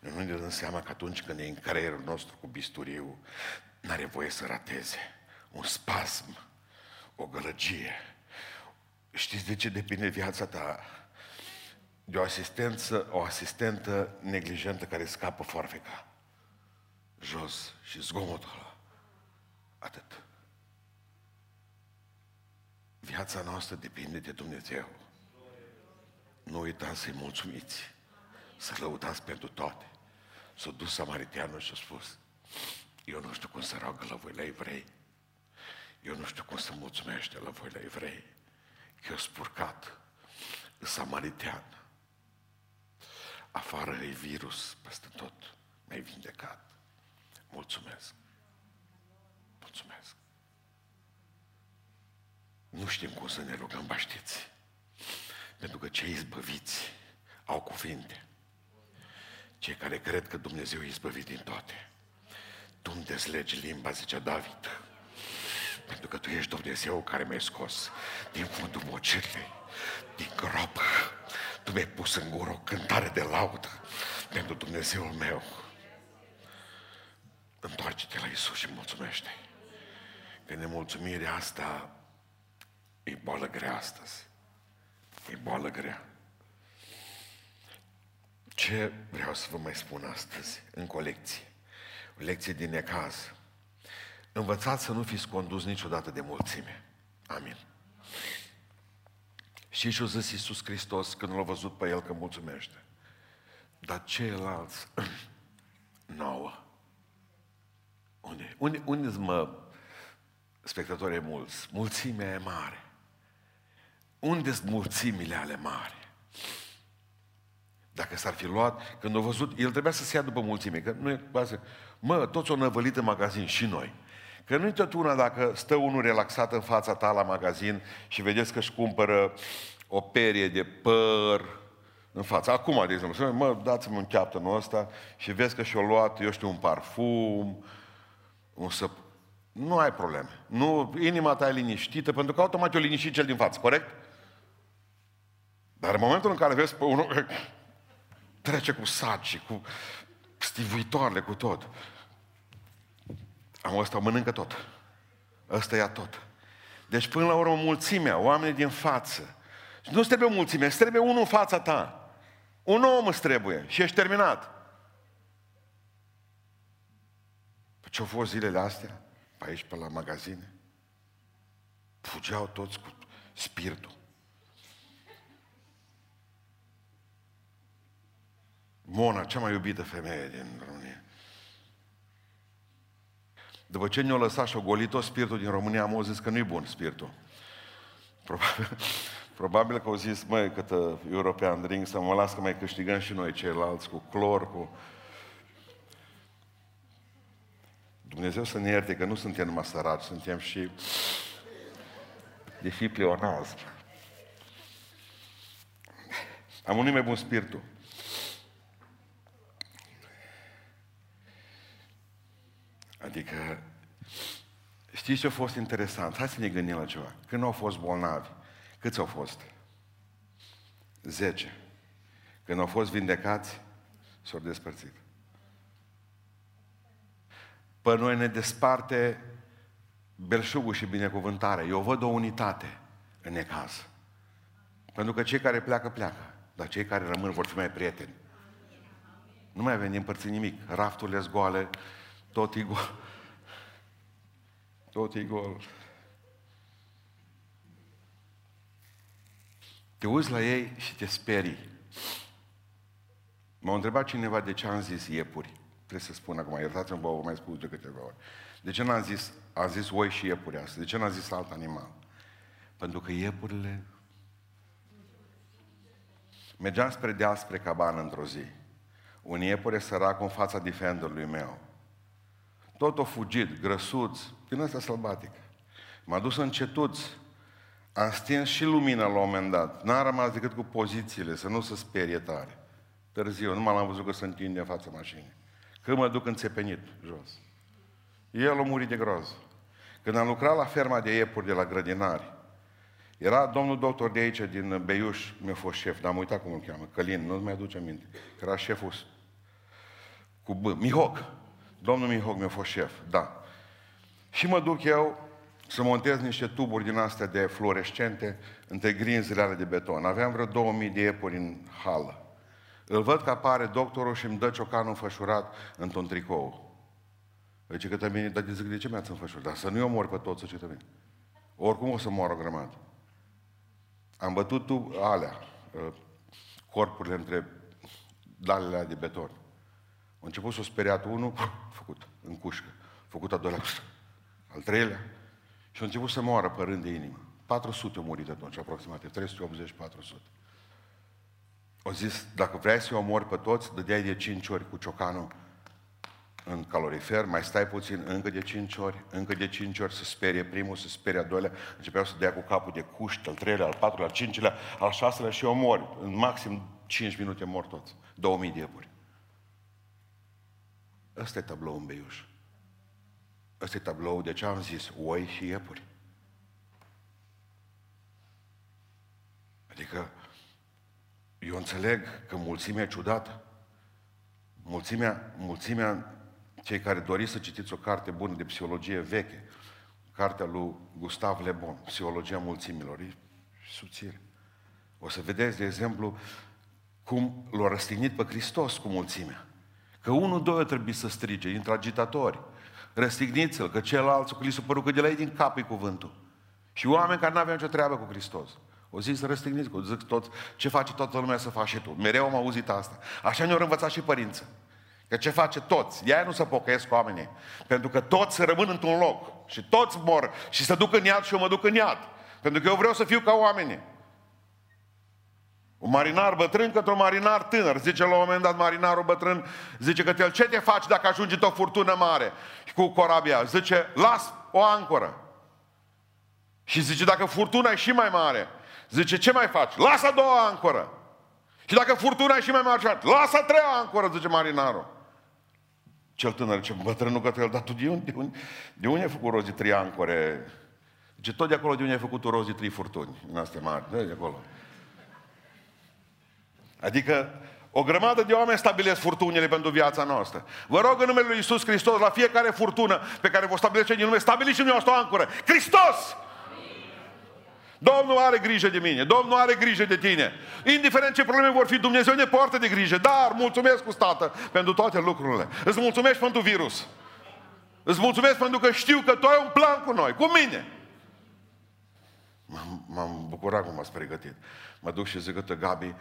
Noi nu ne dăm seama că atunci când e în creierul nostru cu bisturiu, n-are voie să rateze. Un spasm, o gălăgie. Știți de ce depinde viața ta? De o asistență, o asistentă neglijentă care scapă foarfeca. Jos și zgomotul ăla. Atât. Viața noastră depinde de Dumnezeu. Nu uitați să-i mulțumiți, să lăudați pentru toate. S-a dus samariteanul și a spus, eu nu știu cum să roagă la voi la evrei. Eu nu știu cum să mulțumește la voi la evrei. Că eu spurcat, samaritean. Afară e virus peste tot. Mi-ai vindecat. Mulțumesc. Mulțumesc. Nu știm cum să ne rugăm, ba știți. Pentru că cei izbăviți au cuvinte. Cei care cred că Dumnezeu e izbăvit din toate. Tu îmi deslegi limba, zicea David. Pentru că Tu ești Dumnezeu care mi-ai scos din fundul mocirlei, din groapă. Tu mi-ai pus în gură o cântare de laudă pentru Dumnezeul meu. Întoarce-te la Isus și mulțumește. Că nemulțumirea asta e boală grea astăzi. E boală grea. Ce vreau să vă mai spun astăzi în colecție? O lecție din necaz. Învățați să nu fiți condus niciodată de mulțime. Amin. Și și-o zis Iisus Hristos când l-a văzut pe el că mulțumește. Dar ceilalți, nouă. Unde? Unde, unde mă spectatorii mulți? Mulțimea e mare. unde sunt mulțimile ale mari? Dacă s-ar fi luat, când a văzut, el trebuia să se ia după mulțime, că nu e, mă, toți o năvălit în magazin și noi. Că nu-i tot una dacă stă unul relaxat în fața ta la magazin și vedeți că își cumpără o perie de păr în față. Acum, de exemplu, mă, dați-mi un captonul ăsta și vezi că și-o luat, eu știu, un parfum, un săp... Nu ai probleme. Nu, inima ta e liniștită, pentru că automat o liniștit cel din față, corect? Dar în momentul în care vezi pe unul trece cu saci, cu stivuitoarele, cu tot, am ăsta mănâncă tot. Ăsta ia tot. Deci până la urmă mulțimea, oamenii din față. Nu trebuie mulțime, îți trebuie unul în fața ta. Un om îți trebuie și ești terminat. Păi ce-au fost zilele astea? Pe aici, pe la magazine? Fugeau toți cu spiritul. Mona, cea mai iubită femeie din România. După ce ne-a lăsat și-o golit tot spiritul din România, am zis că nu-i bun spiritul. Probabil, probabil că au zis, măi, câtă European drink, să mă las că mai câștigăm și noi ceilalți cu clor, cu... Dumnezeu să ne ierte că nu suntem numai săraci, suntem și de fi pleonaz. Am un nume bun spiritul. Adică, știți ce a fost interesant? Hai să ne gândim la ceva. Când au fost bolnavi, câți au fost? Zece. Când au fost vindecați, s-au despărțit. Pe noi ne desparte belșugul și binecuvântarea. Eu văd o unitate în necaz. Pentru că cei care pleacă, pleacă. Dar cei care rămân vor fi mai prieteni. Nu mai avem din părții nimic. Rafturile zgoale, tot e gol. Tot e gol. Te uiți la ei și te sperii. M-a întrebat cineva de ce am zis iepuri. Trebuie să spun acum, iertați-mă, vă mai spus de câteva ori. De ce n-am zis, am zis oi și iepuri astăzi? De ce n-am zis alt animal? Pentru că iepurile... Mergeam spre deal, spre cabană într-o zi. Un iepure sărac în fața defenderului meu. Tot o fugit, grăsuț, din ăsta sălbatic. M-a dus în cetuț, am stins și lumina la un moment dat. N-a rămas decât cu pozițiile, să nu se sperie tare. târziu, nu l-am văzut că se întinde în fața mașinii. Când mă duc înțepenit jos. El a murit de groz. Când am lucrat la ferma de iepuri de la grădinari, era domnul doctor de aici, din Beiuș, mi-a fost șef, dar am uitat cum îl cheamă, Călin, nu-ți mai aduce aminte. Era șeful cu B, Mihoc. Domnul Mihoc mi-a fost șef, da. Și mă duc eu să montez niște tuburi din astea de fluorescente între grinzile ale de beton. Aveam vreo 2000 de iepuri în hală. Îl văd că apare doctorul și îmi dă ciocanul înfășurat într-un tricou. Zice că mine, dar zic, de ce mi-ați înfășurat? Dar să nu-i omor pe toți, ce mine. Oricum o să moară o grămadă. Am bătut tu alea, ă, corpurile între dalele de beton. A început să o speriat unul, făcut, în cușcă. Făcut a doilea, al treilea. Și a început să moară pe rând de inimă. 400 au murit atunci, aproximativ, 380-400. Au zis, dacă vrei să-i omori pe toți, dădeai de 5 ori cu ciocanul în calorifer, mai stai puțin, încă de 5 ori, încă de 5 ori să sperie primul, să sperie a doilea, începeau să dea cu capul de cuști, al treilea, al patrulea, al cincilea, al șaselea și omori. În maxim 5 minute mor toți. 2000 de iepuri. Ăsta e tablou în Beiuș. Ăsta e tablou, de ce am zis, oi și iepuri. Adică, eu înțeleg că mulțimea e ciudată. Mulțimea, mulțimea, cei care doriți să citiți o carte bună de psihologie veche, cartea lui Gustav Le Bon, Psihologia mulțimilor, e subțire. O să vedeți, de exemplu, cum l-a răstignit pe Hristos cu mulțimea. Că unul, doi trebuie să strige, intră agitatori. Răstigniți-l, că ceilalți cu li s-a părut că de la ei din cap e cuvântul. Și oameni care nu aveau nicio treabă cu Hristos. O zis să răstigniți, că zic toți, ce face toată lumea să faci și tu. Mereu am auzit asta. Așa ne-au învățat și părinții. Că ce face toți? De aia nu se pocăiesc oamenii. Pentru că toți rămân într-un loc. Și toți mor. Și se duc în iad și eu mă duc în iad. Pentru că eu vreau să fiu ca oamenii. Un marinar bătrân către un marinar tânăr. Zice la un moment dat marinarul bătrân, zice că el ce te faci dacă ajungi o furtună mare și cu corabia? Zice, las o ancoră. Și zice, dacă furtuna e și mai mare, zice, ce mai faci? Lasă a doua ancoră. Și dacă furtuna e și mai mare, lasă a treia ancoră, zice marinarul. Cel tânăr, ce bătrânul către el, dar tu de unde, de unde, de unde ai făcut rost de trei ancore? Zice, tot de acolo de unde ai făcut rost de trei furtuni, în astea mari, de acolo. Adică o grămadă de oameni stabilesc furtunile pentru viața noastră. Vă rog în numele Lui Iisus Hristos, la fiecare furtună pe care vă stabilește din lume, stabiliți și dumneavoastră o ancoră. Hristos! Domnul are grijă de mine, Domnul are grijă de tine. Indiferent ce probleme vor fi, Dumnezeu ne poartă de grijă. Dar mulțumesc cu stată pentru toate lucrurile. Îți mulțumesc pentru virus. Îți mulțumesc pentru că știu că tu ai un plan cu noi, cu mine. M-am, m-am bucurat cum m-ați pregătit. Mă duc și zic că Gabi,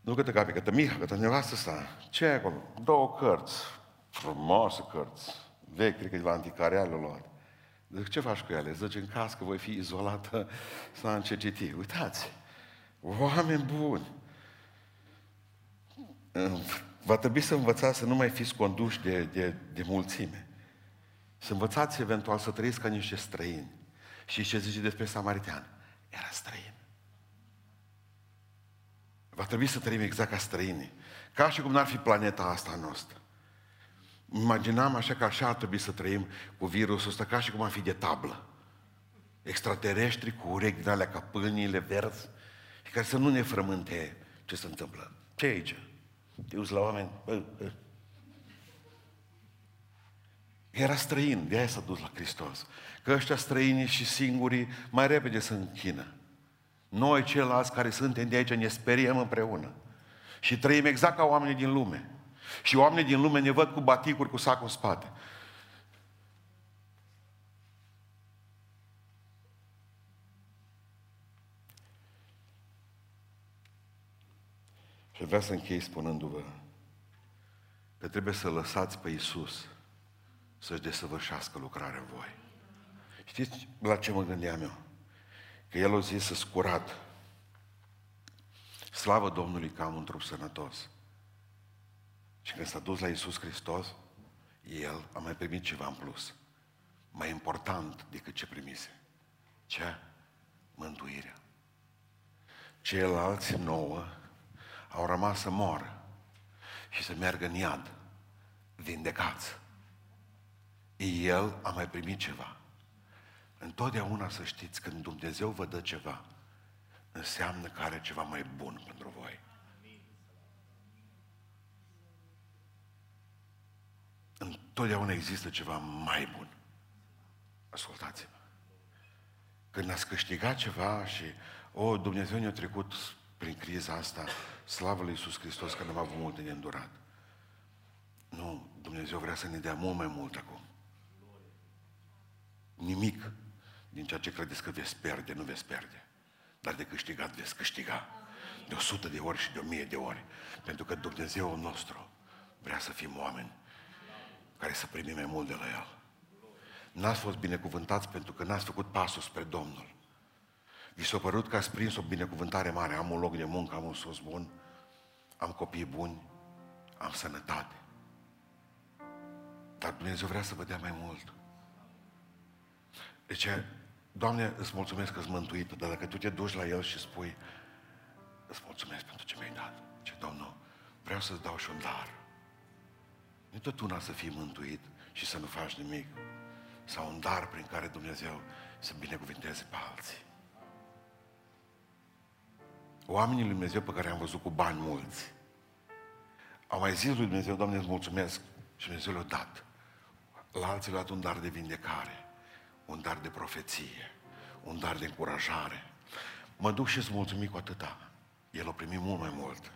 nu câte capi, câte Miha, câte nevastă asta. Ce e acolo? Două cărți. Frumoase cărți. Vechi, cred că de la anticariale luat. Zic, ce faci cu ele? Zice, în caz că voi fi izolată, să am ce citi. Uitați, oameni buni. Va trebui să învățați să nu mai fiți conduși de, de, de mulțime. Să învățați eventual să trăiți ca niște străini. Și ce zice despre Samaritean? Era străin. Va trebui să trăim exact ca străini. Ca și cum n-ar fi planeta asta noastră. Imaginam așa că așa ar trebui să trăim cu virusul ăsta, ca și cum am fi de tablă. Extraterestri cu urechi din alea ca pâinile verzi și care să nu ne frământe ce se întâmplă. Ce e aici? Te uiți la oameni? Bă, bă. Era străin, de aia s-a dus la Hristos. Că ăștia străini și singurii mai repede se închină. Noi ceilalți care suntem de aici ne speriem împreună. Și trăim exact ca oamenii din lume. Și oamenii din lume ne văd cu baticuri, cu sacul în spate. Și vreau să închei spunându-vă că trebuie să lăsați pe Iisus să-și desăvârșească lucrarea în voi. Știți la ce mă gândeam eu? Că El a zis să curat. Slavă Domnului că am un trup sănătos. Și când s-a dus la Iisus Hristos, El a mai primit ceva în plus. Mai important decât ce primise. Ce? Mântuirea. Ceilalți nouă au rămas să moară. și să meargă în iad, vindecați. El a mai primit ceva. Întotdeauna să știți, când Dumnezeu vă dă ceva, înseamnă că are ceva mai bun pentru voi. Întotdeauna există ceva mai bun. Ascultați-mă. Când ați câștigat ceva și, o, Dumnezeu ne-a trecut prin criza asta, slavă lui Iisus Hristos că nu am avut multe de îndurat. Nu, Dumnezeu vrea să ne dea mult mai mult acum. Nimic din ceea ce credeți că veți pierde, nu veți pierde. Dar de câștigat veți câștiga. De o sută de ori și de o mie de ori. Pentru că Dumnezeu nostru vrea să fim oameni care să primim mai mult de la El. N-ați fost binecuvântați pentru că n-ați făcut pasul spre Domnul. Vi s-a părut că ați prins o binecuvântare mare. Am un loc de muncă, am un sos bun, am copii buni, am sănătate. Dar Dumnezeu vrea să vă dea mai mult. Deci, Doamne, îți mulțumesc că îți mântuit, dar dacă tu te duci la El și spui, îți mulțumesc pentru ce mi-ai dat. Ce, Domnul, vreau să-ți dau și un dar. Nu tot una să fii mântuit și să nu faci nimic, sau un dar prin care Dumnezeu să binecuvinteze pe alții. Oamenii lui Dumnezeu pe care am văzut cu bani mulți, au mai zis lui Dumnezeu, Doamne, îți mulțumesc și Dumnezeu le-a dat. La alții le-a dat un dar de vindecare, un dar de profeție, un dar de încurajare. Mă duc și îți mulțumim cu atâta. El a primit mult mai mult.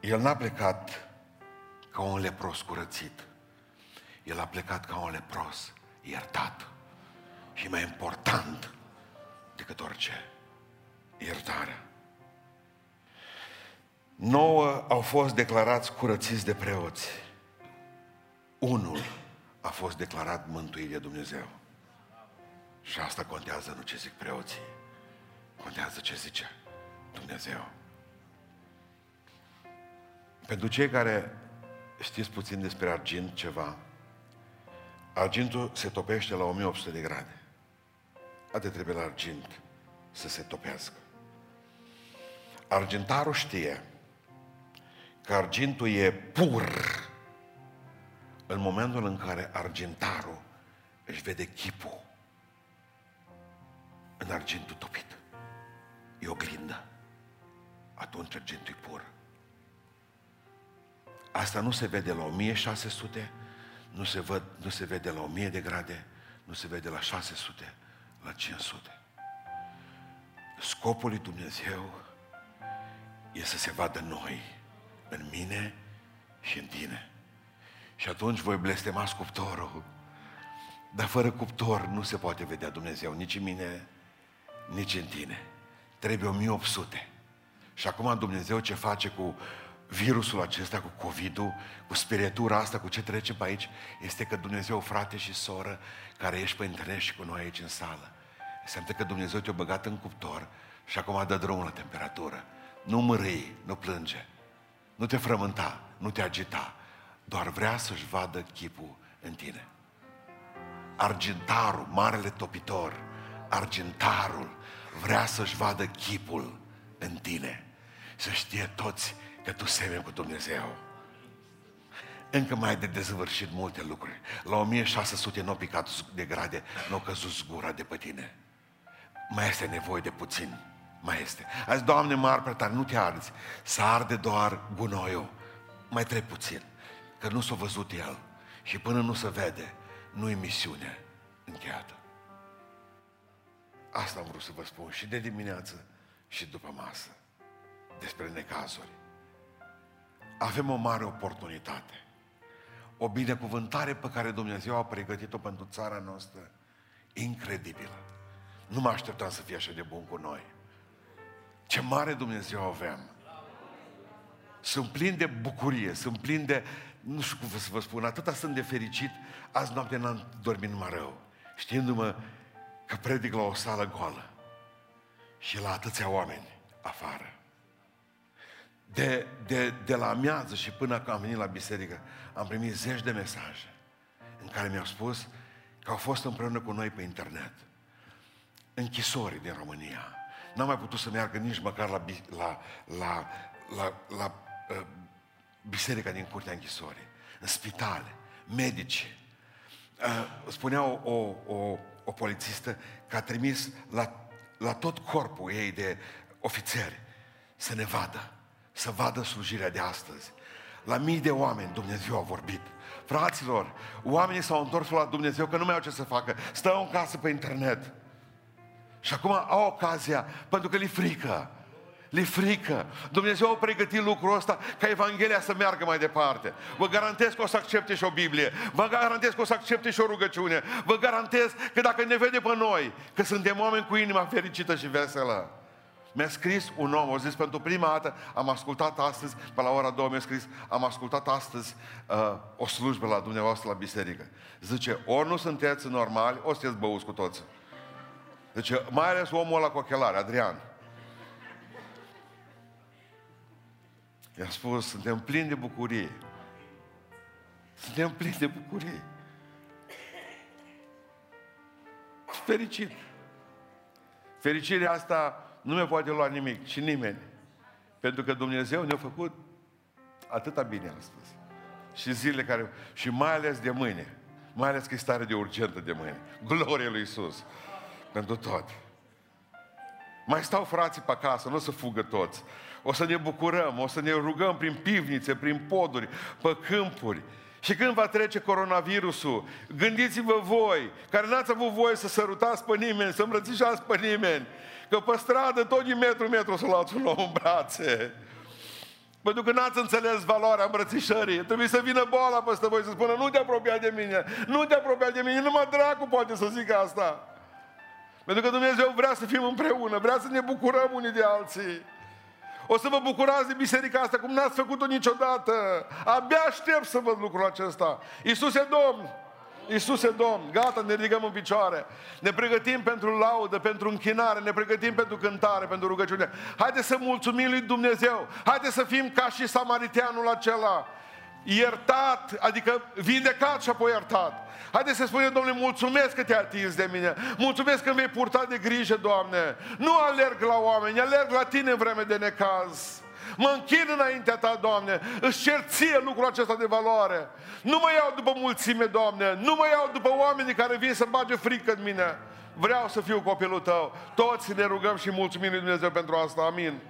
El n-a plecat ca un lepros curățit. El a plecat ca un lepros iertat. Și mai important decât orice, iertarea. Nouă au fost declarați curățiți de preoți. Unul a fost declarat mântuit de Dumnezeu. Și asta contează nu ce zic preoții. Contează ce zice Dumnezeu. Pentru cei care știți puțin despre argint ceva, argintul se topește la 1800 de grade. Atât trebuie la argint să se topească. Argintarul știe că argintul e pur în momentul în care argintarul își vede chipul în argintul topit. E o glindă. Atunci argintul e pur. Asta nu se vede la 1600, nu se, văd, nu se vede la 1000 de grade, nu se vede la 600, la 500. Scopul lui Dumnezeu e să se vadă noi, în mine și în tine. Și atunci voi blestemați cuptorul. Dar fără cuptor nu se poate vedea Dumnezeu, nici în mine, nici în tine. Trebuie 1800. Și acum Dumnezeu ce face cu virusul acesta, cu COVID-ul, cu spirietura asta, cu ce trece pe aici, este că Dumnezeu, frate și soră, care ești pe internet și cu noi aici în sală, înseamnă că Dumnezeu te-a băgat în cuptor și acum dă drumul la temperatură. Nu mărâi, nu plânge, nu te frământa, nu te agita, doar vrea să-și vadă chipul în tine. Argintarul, marele topitor, argintarul, vrea să-și vadă chipul în tine. Să știe toți că tu semeni cu Dumnezeu. Încă mai de dezvârșit multe lucruri. La 1600 nu au picat de grade, nu au căzut zgura de pe tine. Mai este nevoie de puțin. Mai este. Azi, Doamne, mă prea tare, nu te arzi. Să arde doar gunoiul. Mai trebuie puțin. Că nu s-a văzut el. Și până nu se vede, nu-i misiune încheiată. Asta am vrut să vă spun și de dimineață și după masă. Despre necazuri avem o mare oportunitate. O binecuvântare pe care Dumnezeu a pregătit-o pentru țara noastră, incredibilă. Nu mă așteptam să fie așa de bun cu noi. Ce mare Dumnezeu avem! Sunt plin de bucurie, sunt plin de, nu știu cum să vă spun, atâta sunt de fericit, azi noapte n-am dormit numai rău, știindu-mă că predic la o sală goală și la atâția oameni afară de, de, de la amiază și până când am venit la biserică, am primit zeci de mesaje în care mi-au spus că au fost împreună cu noi pe internet. Închisori din România. N-am mai putut să meargă nici măcar la, la, la, la, la uh, biserica din curtea închisorii, în spitale, medici. Uh, spunea o, o, o, o polițistă că a trimis la, la tot corpul ei de ofițeri să ne vadă, să vadă slujirea de astăzi. La mii de oameni Dumnezeu a vorbit. Fraților, oamenii s-au întors la Dumnezeu că nu mai au ce să facă. Stau în casă pe internet. Și acum au ocazia, pentru că li frică. Li frică. Dumnezeu a pregătit lucrul ăsta ca Evanghelia să meargă mai departe. Vă garantez că o să accepte și o Biblie. Vă garantez că o să accepte și o rugăciune. Vă garantez că dacă ne vede pe noi, că suntem oameni cu inima fericită și veselă. Mi-a scris un om, o zis pentru prima dată, am ascultat astăzi, pe la ora două mi-a scris, am ascultat astăzi uh, o slujbă la dumneavoastră la biserică. Zice, ori nu sunteți normali, o sunteți băuți cu toți. Deci, mai ales omul ăla cu ochelari, Adrian. I-a spus, suntem plini de bucurie. Suntem plini de bucurie. Fericit. Fericirea asta nu mi poate lua nimic și nimeni. Pentru că Dumnezeu ne-a făcut atâta bine astăzi. Și zilele care... Și mai ales de mâine. Mai ales că e stare de urgentă de mâine. Glorie lui Isus pentru tot. Mai stau frații pe acasă, nu o să fugă toți. O să ne bucurăm, o să ne rugăm prin pivnițe, prin poduri, pe câmpuri. Și când va trece coronavirusul, gândiți-vă voi, care n-ați avut voie să sărutați pe nimeni, să îmbrățișați pe nimeni, că pe stradă tot din metru, metru să luați un om în brațe. Pentru că n-ați înțeles valoarea îmbrățișării. Trebuie să vină boala peste voi să spună, nu te apropia de mine, nu te apropia de mine, numai dracu poate să zică asta. Pentru că Dumnezeu vrea să fim împreună, vrea să ne bucurăm unii de alții. O să vă bucurați de biserica asta cum n-ați făcut-o niciodată. Abia aștept să văd lucrul acesta. Iisus e Domn! Iisus e Domn! Gata, ne ridicăm în picioare. Ne pregătim pentru laudă, pentru închinare, ne pregătim pentru cântare, pentru rugăciune. Haideți să mulțumim lui Dumnezeu. Haideți să fim ca și samariteanul acela iertat, adică vindecat și apoi iertat. Haideți să spunem, Domnule, mulțumesc că te-ai atins de mine. Mulțumesc că îmi vei purta de grijă, Doamne. Nu alerg la oameni, alerg la Tine în vreme de necaz. Mă închin înaintea Ta, Doamne, își cer ție lucrul acesta de valoare. Nu mă iau după mulțime, Doamne, nu mă iau după oamenii care vin să bage frică în mine. Vreau să fiu copilul Tău. Toți ne rugăm și mulțumim lui Dumnezeu pentru asta. Amin.